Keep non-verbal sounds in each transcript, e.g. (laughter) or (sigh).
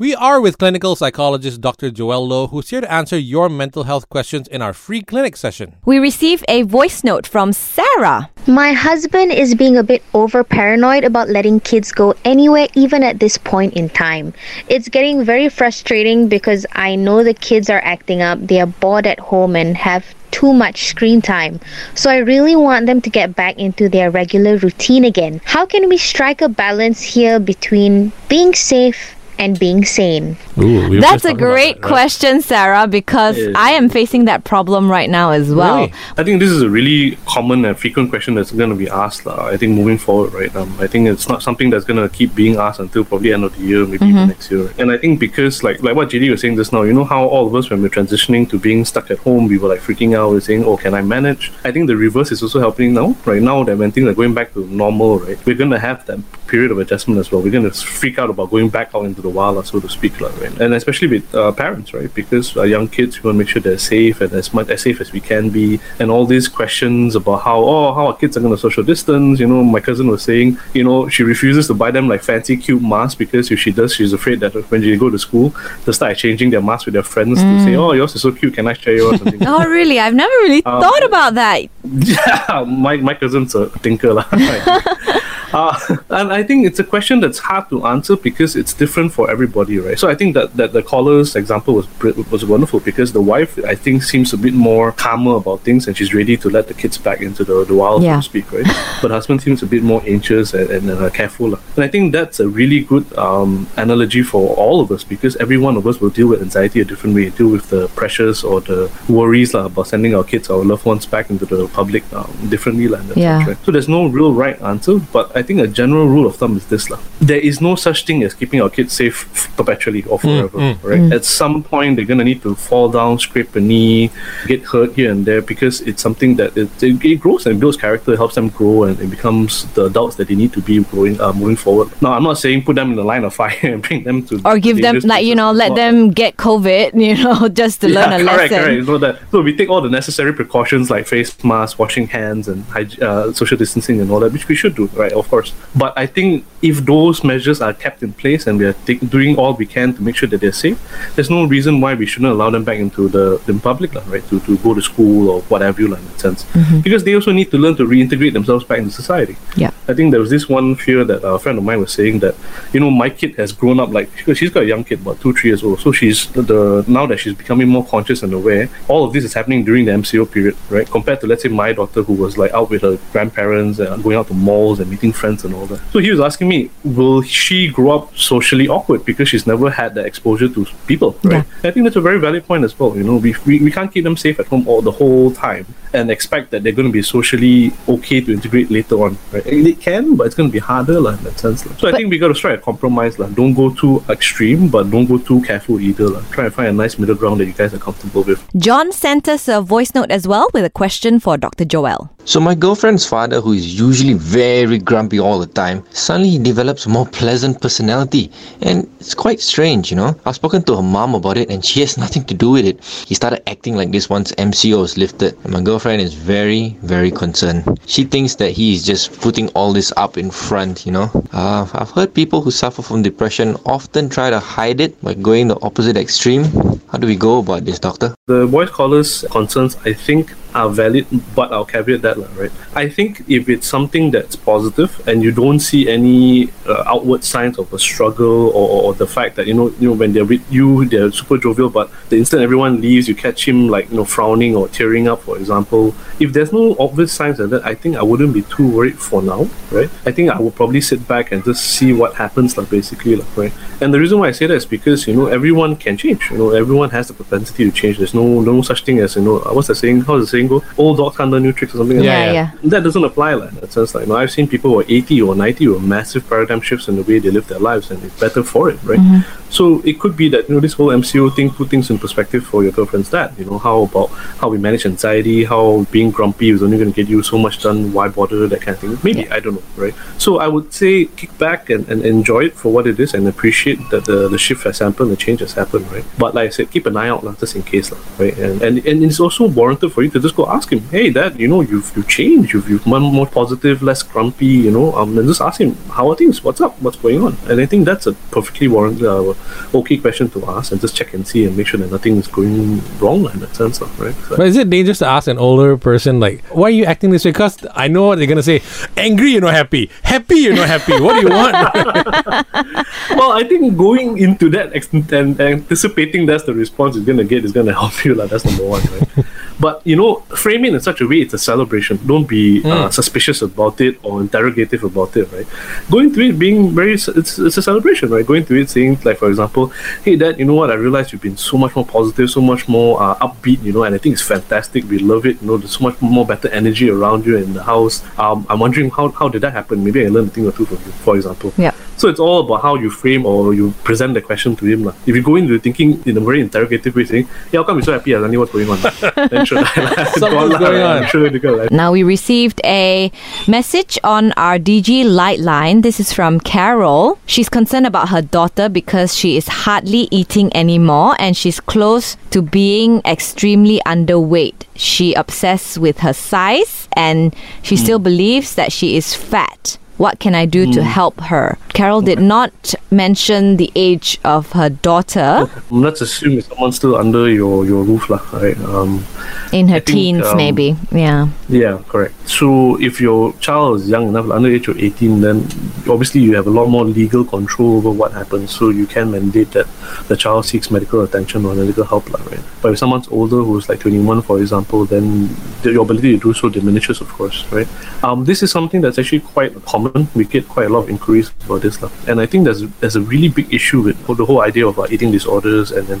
We are with clinical psychologist Dr. Joel Low, who's here to answer your mental health questions in our free clinic session. We received a voice note from Sarah. My husband is being a bit over paranoid about letting kids go anywhere, even at this point in time. It's getting very frustrating because I know the kids are acting up, they are bored at home, and have too much screen time. So I really want them to get back into their regular routine again. How can we strike a balance here between being safe and being sane? Ooh, we That's a great that, right? question, Sarah, because It is. I am facing that problem right now as well. Really? I think this is a really common and frequent question that's going to be asked. lah. I think moving forward, right? Um, I think it's not something that's going to keep being asked until probably end of the year, maybe even next year. And I think because like like what JD was saying just now, you know how all of us when we're transitioning to being stuck at home, we were like freaking out, we're saying, "Oh, can I manage?" I think the reverse is also happening now. Right now that when things are going back to normal, right, we're going to have that period of adjustment as well. We're going to freak out about going back out into the wild, so to speak, lah, right? And especially with uh, parents, right? Because uh, young kids, we want to make sure they're safe and as much as safe as we can be. And all these questions about how, oh, how our kids are going to social distance. You know, my cousin was saying, you know, she refuses to buy them like fancy, cute masks because if she does, she's afraid that when they go to school, they'll start exchanging their masks with their friends to say, oh, yours is so cute. Can I share yours? (laughs) Oh, really? I've never really Um, thought about that. (laughs) yeah, my, my cousin's a thinker. lah. (laughs) uh, (laughs) and I think it's a question that's hard to answer because it's different for everybody, right? So I think that, that the caller's example was was wonderful because the wife, I think, seems a bit more calmer about things and she's ready to let the kids back into the, the wild, Yeah. so to speak, right? (laughs) but husband seems a bit more anxious and, and uh, careful. And I think that's a really good um, analogy for all of us because every one of us will deal with anxiety a different way, deal with the pressures or the worries lah, about sending our kids, our loved ones back into the public um, differently. that Yeah. So there's no real right answer, but I think a general rule of thumb is this. lah. There is no such thing as keeping our kids safe perpetually or forever. mm. Right? At some point, they're going to need to fall down, scrape a knee, get hurt here and there because it's something that it, it, it grows and builds character, helps them grow, and it becomes the adults that they need to be growing, uh, moving forward. Now, I'm not saying put them in the line of (laughs) fire and bring them to Or give them, like, you know, let them get COVID, (laughs) you know, just to learn a correct, lesson. correct. So that so we take all the necessary precautions like face masks, washing hands, and uh, social distancing and all that, which we should do, right? Of course. But I think if those measures are kept in place and we are doing all we can to make sure that they're safe, there's no reason why we shouldn't allow them back into the, the public, right? To, to go to school or whatever you like in that sense. Mm-hmm. Because they also need to learn to reintegrate themselves back into society. Yeah. I think there was this one fear that a friend of mine was saying that, you know, my kid has grown up like because she's got a young kid, about two, three years old. So she's the, the now that she's becoming more conscious and aware, all of this is happening during the MCO period, right? Compared to let's say my daughter who was like out with her grandparents and going out to malls and meeting friends and all that. So he was asking me, will she grow up socially awkward because she's never had the exposure to people, right? I think that's a very valid point as well. You know, we, we, we can't keep them safe at home all the whole time and expect that they're going to be socially okay to integrate later on. Right? It can, but it's going to be harder lah, in that sense. lah. So I think we got to strike a compromise. lah. Don't go too extreme, but don't go too careful either. lah. Try and find a nice middle ground that you guys are comfortable with. John sent us a voice note as well with a question for Dr. Joel. So my girlfriend's father, who is usually very grumpy all the time, suddenly develops a more pleasant personality. And it's quite strange, you know. I've spoken to her mom about it and she has (laughs) nothing to do with it. He started acting like this once MCO is lifted. And my girlfriend is very, very concerned. She thinks that he is just putting all this up in front, you know. Uh, I've heard people who suffer from depression often try to hide it by going the opposite extreme. How do we go about this, doctor? The voice caller's concerns, I think, are valid, but I'll caveat that, right? I think if it's something that's positive and you don't see any uh, outward signs of a struggle or, or, or the fact that you know, you know, when they're with you, they're super jovial, but the instant everyone leaves, you catch him like you know frowning or tearing up, for example. If there's no obvious signs of that, I think I wouldn't be too worried for now, right? I think I would probably sit back and just see what happens, like basically, like, right? And the reason why I say that is because you know everyone can change. You know, everyone has the propensity to change. There's no no such thing as you know uh, what's the saying? How's the saying go? Old dogs can't learn new tricks or something. like Yeah, that. yeah. That doesn't apply like that sense. Like, you know, I've seen people who are 80 or 90 who are massive paradigm shifts in the way they live their lives, and it's better for it, right? Mm-hmm. So it could be that you know this whole MCO thing put things in perspective for your girlfriend's dad. You know how about how we manage anxiety, how being grumpy is only going to get you so much done. Why bother that kind of thing? Maybe I don't know, right? So I would say kick back and, and enjoy it for what it is, and appreciate that the, the shift has happened, the change has happened, right? But like I said, keep an eye out, lah, just in case, lah, right? And, and and it's also warranted for you to just go ask him, hey, dad, you know you've you've changed, you've you've more positive, less grumpy, you know, um, and just ask him how are things, what's up, what's going on, and I think that's a perfectly warranted uh, okay question to ask and just check and see and make sure that nothing is going wrong in that sense, right? So- But is it dangerous to ask an older person like, why are you acting this way? Because I know what they're gonna say. Angry, you're not happy. Happy, you're not happy. What do you want? (laughs) well, I think going into that extent and anticipating that's the response you're gonna get is gonna (laughs) help you, like that's number one, right? (laughs) but you know, frame it in such a way it's a celebration. Don't be uh, suspicious about it or interrogative about it, right? Going to it being very, it's, it's a celebration, right? Going to it saying like, for example, hey, Dad, you know what? I realized you've been so much more positive, so much more uh, upbeat, you know, and I think it's fantastic. We love it. You know, there's so much more better energy around you in the house. Um, I'm wondering how how did that happen? Maybe I learned a thing or two from you, for example. Yep. So it's all about how you frame or you present the question to him. lah. If you go into thinking in a very interrogative way, saying, "Yeah, how come you're so happy? Suddenly, what's going on?" (laughs) then sure, (laughs) (laughs) Something's going on. Sure they go like, Now we received a message on our DG Lightline. This is from Carol. She's concerned about her daughter because she is hardly eating anymore and she's close to being extremely underweight. She obsessed with her size and she hmm. still believes that she is fat. What can I do to help her? Carol did not mention the age of her daughter Let's assume it's someone still under your, your roof, lah, right? Um, in her I think, teens, um, maybe. Yeah. Yeah, correct. So if your child is young enough, under age of 18, then obviously you have a lot more legal control over what happens. So you can mandate that the child seeks medical attention or medical help, lah, right? But if someone's older, who's like 21, for example, then the, your ability to do so diminishes, of course, right? Um, this is something that's actually quite common. We get quite a lot of inquiries about this, lah. and I think there's there's a really big issue with the whole idea of uh, eating disorders and then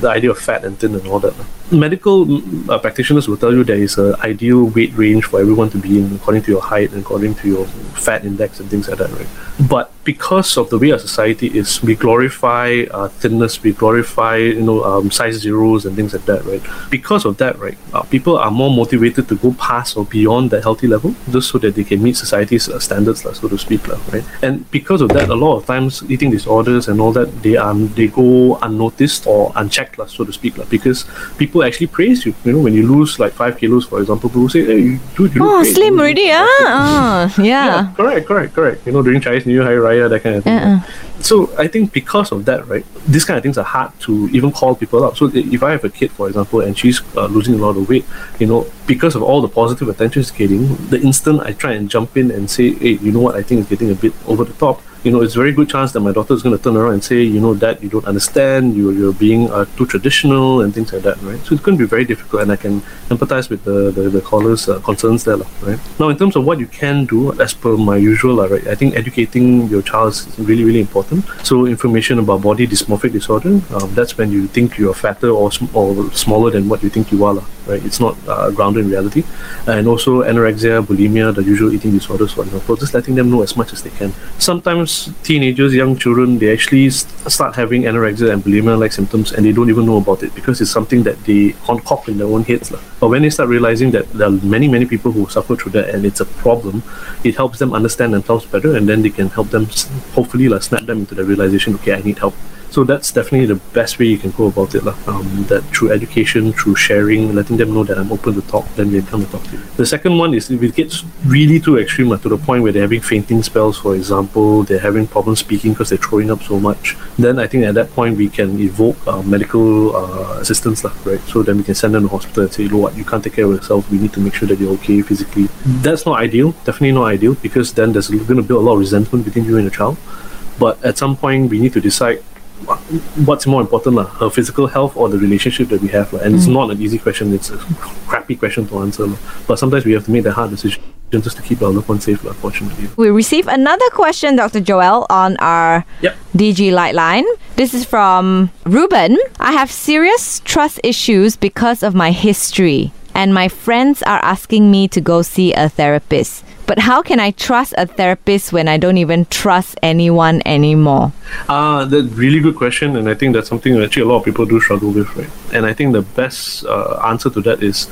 the idea of fat and thin and all that. Medical mm, uh, practitioners will tell you there is an ideal weight range for everyone to be in according to your height and according to your fat index and things like that, right? But because of the way our society is, we glorify uh, thinness, we glorify you know um, size zeros and things like that, right? Because of that, right, uh, people are more motivated to go past or beyond that healthy level just so that they can meet society's uh, standards, so to speak, right? And because of that, a lot of times eating disorders and all that they um they go unnoticed or unchecked, so to speak, because people actually praise you. You know, when you lose like five kilos, for example, people say, "Hey, you, dude, you look Oh, slim already, ah? Oh, (laughs) yeah. yeah, correct, correct, correct. You know, during Chinese New Year, Hari Raya, that kind of thing. Uh-uh. So I think because of that, right, these kind of things are hard to even call people out. So if I have a kid, for example, and she's uh, losing a lot of weight, you know, because of all the positive attention she's getting, the instant I try and jump in and say, hey, you know what, I think it's getting a bit over the top. You know, it's a very good chance that my daughter is going to turn around and say, you know, that you don't understand, you, you're being uh, too traditional and things like that, right? So it's going to be very difficult, and I can empathize with the, the, the caller's uh, concerns there, right? Now, in terms of what you can do, as per my usual, right, I think educating your child is really, really important. So, information about body dysmorphic disorder, um, that's when you think you're fatter or, sm- or smaller than what you think you are, lah, right? It's not uh, grounded in reality. And also, anorexia, bulimia, the usual eating disorders, for example, just letting them know as much as they can. Sometimes teenagers, young children, they actually start having anorexia and bulimia like symptoms and they don't even know about it because it's something that they concoct in their own heads. lah. But when they start realizing that there are many, many people who suffer through that and it's a problem, it helps them understand themselves better and then they can help them, hopefully, like, snap them into the realization, okay, I need help. So that's definitely the best way you can go about it. lah. Um, that through education, through sharing, letting them know that I'm open to talk, then they come and talk to you. The second one is if it gets really too extreme, lah, to the point where they're having fainting spells, for example, they're having problems speaking because they're throwing up so much, then I think at that point we can evoke uh, medical uh, assistance, lah, right? So then we can send them to hospital and say, you know what, you can't take care of yourself, we need to make sure that you're okay physically. That's not ideal, definitely not ideal, because then there's going to build a lot of resentment between you and your child. But at some point, we need to decide what's more important, lah, her physical health or the relationship that we have. lah. And it's mm. not an easy question, it's a crappy question to answer. lah. But sometimes we have to make that hard decision just to keep our loved ones safe, lah, fortunately. We received another question, Dr. Joel, on our Yep. DG Lightline. This is from Ruben. I have serious trust issues because of my history, and my friends are asking me to go see a therapist. But how can I trust a therapist when I don't even trust anyone anymore? Ah, that's a really good question, and I think that's something that actually a lot of people do struggle with, right? And I think the best uh, answer to that is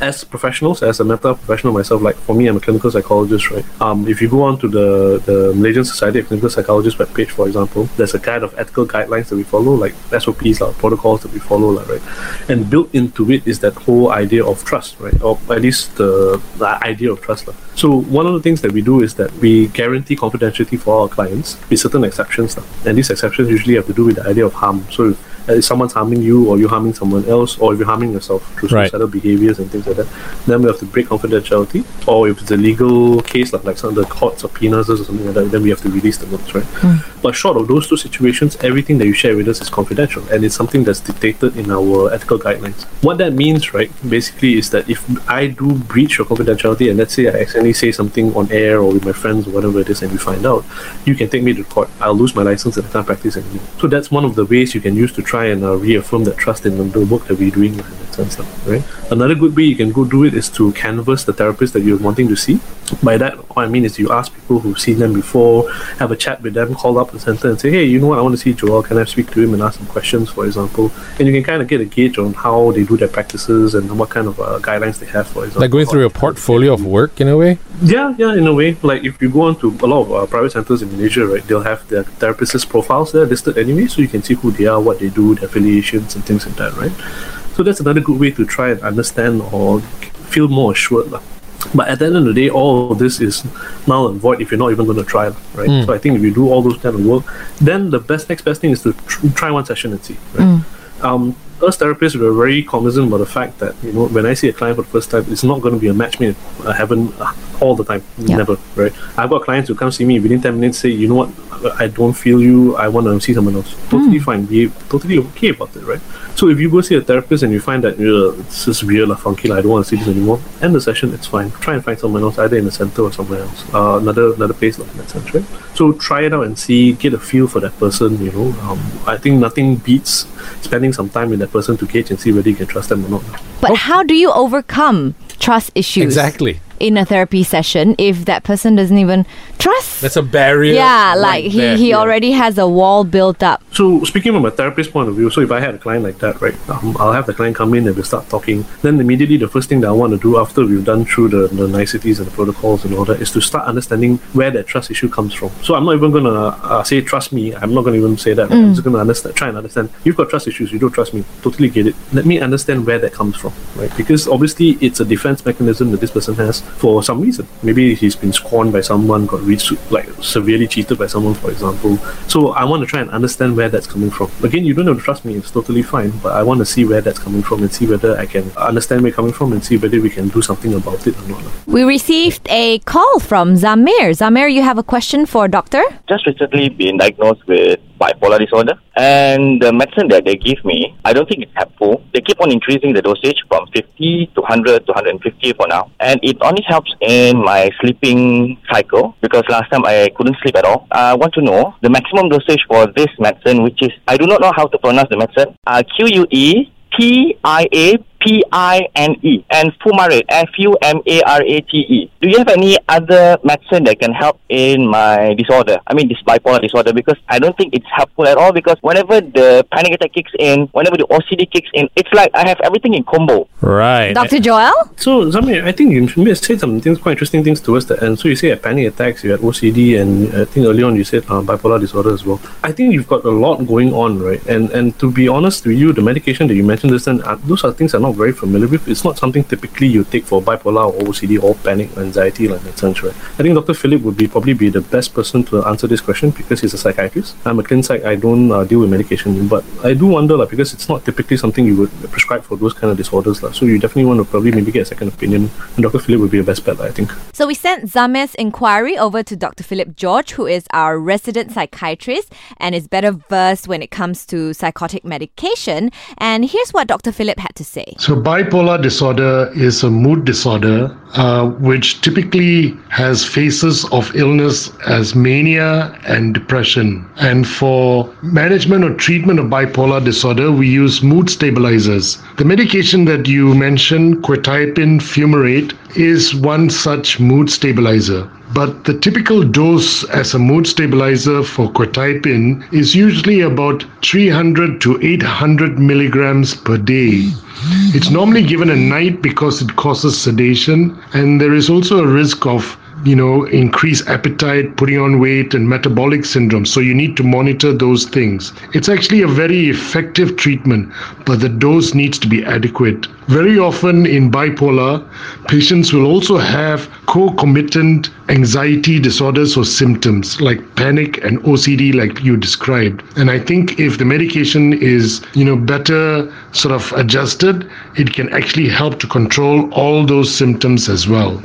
as professionals, as a mental professional myself, like for me, I'm a clinical psychologist, right? Um, if you go on to the, the Malaysian Society of Clinical Psychologists webpage, for example, there's a kind of ethical guidelines that we follow, like SOPs, like protocols that we follow, like, right? And built into it is that whole idea of trust, right? Or at least the, the idea of trust. Like. So one of the things that we do is that we guarantee confidentiality for our clients with certain exceptions. Like. And these exceptions usually have to do with the idea of harm. So uh, if someone's harming you or you're harming someone else or if you're harming yourself through Right. suicidal behaviors and things like that, then we have to break confidentiality. Or if it's a legal case, like, like some of the courts or penals or something like that, then we have to release the notes, right? Hmm. But short of those two situations, everything that you share with us is confidential and it's something that's dictated in our ethical guidelines. What that means, right, basically is that if I do breach your confidentiality and let's say I accidentally say something on air or with my friends or whatever it is and we find out, you can take me to court. I'll lose my license and I can't practice anymore. So that's one of the ways you can use to try and uh, reaffirm that trust in the, the work that we're doing in that sense, right? Another good way you can go do it is to canvas the therapist that you're wanting to see. By that, what I mean is you ask people who've seen them before, have a chat with them, call up the center and say, hey, you know what, I want to see Joel. Can I speak to him and ask some questions, for example? And you can kind of get a gauge on how they do their practices and what kind of uh, guidelines they have, for example. Like going through a portfolio of work in a way. Yeah, yeah, in a way. Like if you go on to a lot of uh, private centers in Malaysia, right, they'll have their therapists' profiles there listed anyway, so you can see who they are, what they do, their affiliations, and things like that, right? So that's another good way to try and understand or feel more assured. lah. But at the end of the day, all of this is null and void if you're not even going to try, right? So I think if you do all those kind of work, then the best next best thing is to tr- try one session and see, right? Um, us therapists we're very cognizant about the fact that you know when I see a client for the first time, it's not going to be a match made in heaven all the time, Yeah. never, right? I've got clients who come see me within ten minutes say, you know what, I don't feel you, I want to see someone else. Totally fine, be totally okay about it, right? So if you go see a therapist and you find that "Ugh, it's just weird, like, funky, like, I don't want to see this anymore, end the session, it's fine. Try and find someone else, either in the center or somewhere else, uh, another another place like in that sense, right? So try it out and see, get a feel for that person. You know, um, I think nothing beats spending some time with that person to gauge and see whether you can trust them or not. But how do you overcome trust issues Exactly. In a therapy session if that person doesn't even trust? That's a barrier. yeah, right like he, there. he Yeah. already has a wall built up. So speaking from a therapist point of view, so if I had a client like that, right, um, I'll have the client come in and we'll start talking. Then immediately the first thing that I want to do after we've done through the, the niceties and the protocols and all that is to start understanding where that trust issue comes from. So I'm not even going to uh, say trust me. I'm not going to even say that. I'm just going to understand, try and understand. You've got trust issues. You don't trust me. Totally get it. Let me understand where that comes from, right? Because obviously it's a defense mechanism that this person has for some reason. Maybe he's been scorned by someone, got re- like severely cheated by someone, for example. So I want to try and understand where that's coming from. Again, you don't have to trust me; it's totally fine. But I want to see where that's coming from and see whether I can understand where it's coming from and see whether we can do something about it or not. We received a call from Zamir. Zamir, you have a question for doctor? just recently been diagnosed with bipolar disorder. And the medicine that they give me i don't think it's helpful. They keep on increasing the dosage from 50 to 100 to 150 for now. And it only helps in my sleeping cycle because last time i couldn't sleep at all. I want to know the maximum dosage for this medicine which is i do not know how to pronounce the medicine. Uh, q-u-e P-I-A P-I-N-E and fumarate F-U-M-A-R-A-T-E. Do you have any other medicine that can help in my disorder? I mean, this bipolar disorder because I don't think it's helpful at all because whenever the panic attack kicks in, whenever the OCD kicks in, it's like I have everything in combo. Right. Dr. Joel? So, Zamir, I think you may have said some things, quite interesting things towards the end. So, you say you had panic attacks, you had OCD, and I think earlier on you said uh, bipolar disorder as well. I think you've got a lot going on, right? And and to be honest with you, the medication that you mentioned this time, uh, those are things I'm not very familiar with. It's not something typically you take for bipolar or OCD or panic anxiety, like that sense, right? I think Dr. Philip would be probably be the best person to answer this question because he's a psychiatrist. I'm a clin psych. I don't uh, deal with medication, but I do wonder, like, because it's not typically something you would prescribe for those kind of disorders, like, so you definitely want to probably maybe get a second opinion. And Dr. Philip would be the best bet, I think. So we sent Zamir's inquiry over to Dr. Philip George, who is our resident psychiatrist and is better versed when it comes to psychotic medication. And here's what Dr. Philip had to say. So, bipolar disorder is a mood disorder uh, which typically has phases of illness as mania and depression. And for management or treatment of bipolar disorder, we use mood stabilizers. The medication that you mentioned, quetiapine fumarate, is one such mood stabilizer. But the typical dose as a mood stabilizer for quetiapine is usually about 300 to 800 milligrams per day. It's normally given at night because it causes sedation, and there is also a risk of you know, increase appetite, putting on weight, and metabolic syndrome. So you need to monitor those things. It's actually a very effective treatment, but the dose needs to be adequate. Very often in bipolar, patients will also have concomitant anxiety disorders or symptoms like panic and OCD, like you described. And I think if the medication is, you know, better sort of adjusted, it can actually help to control all those symptoms as well.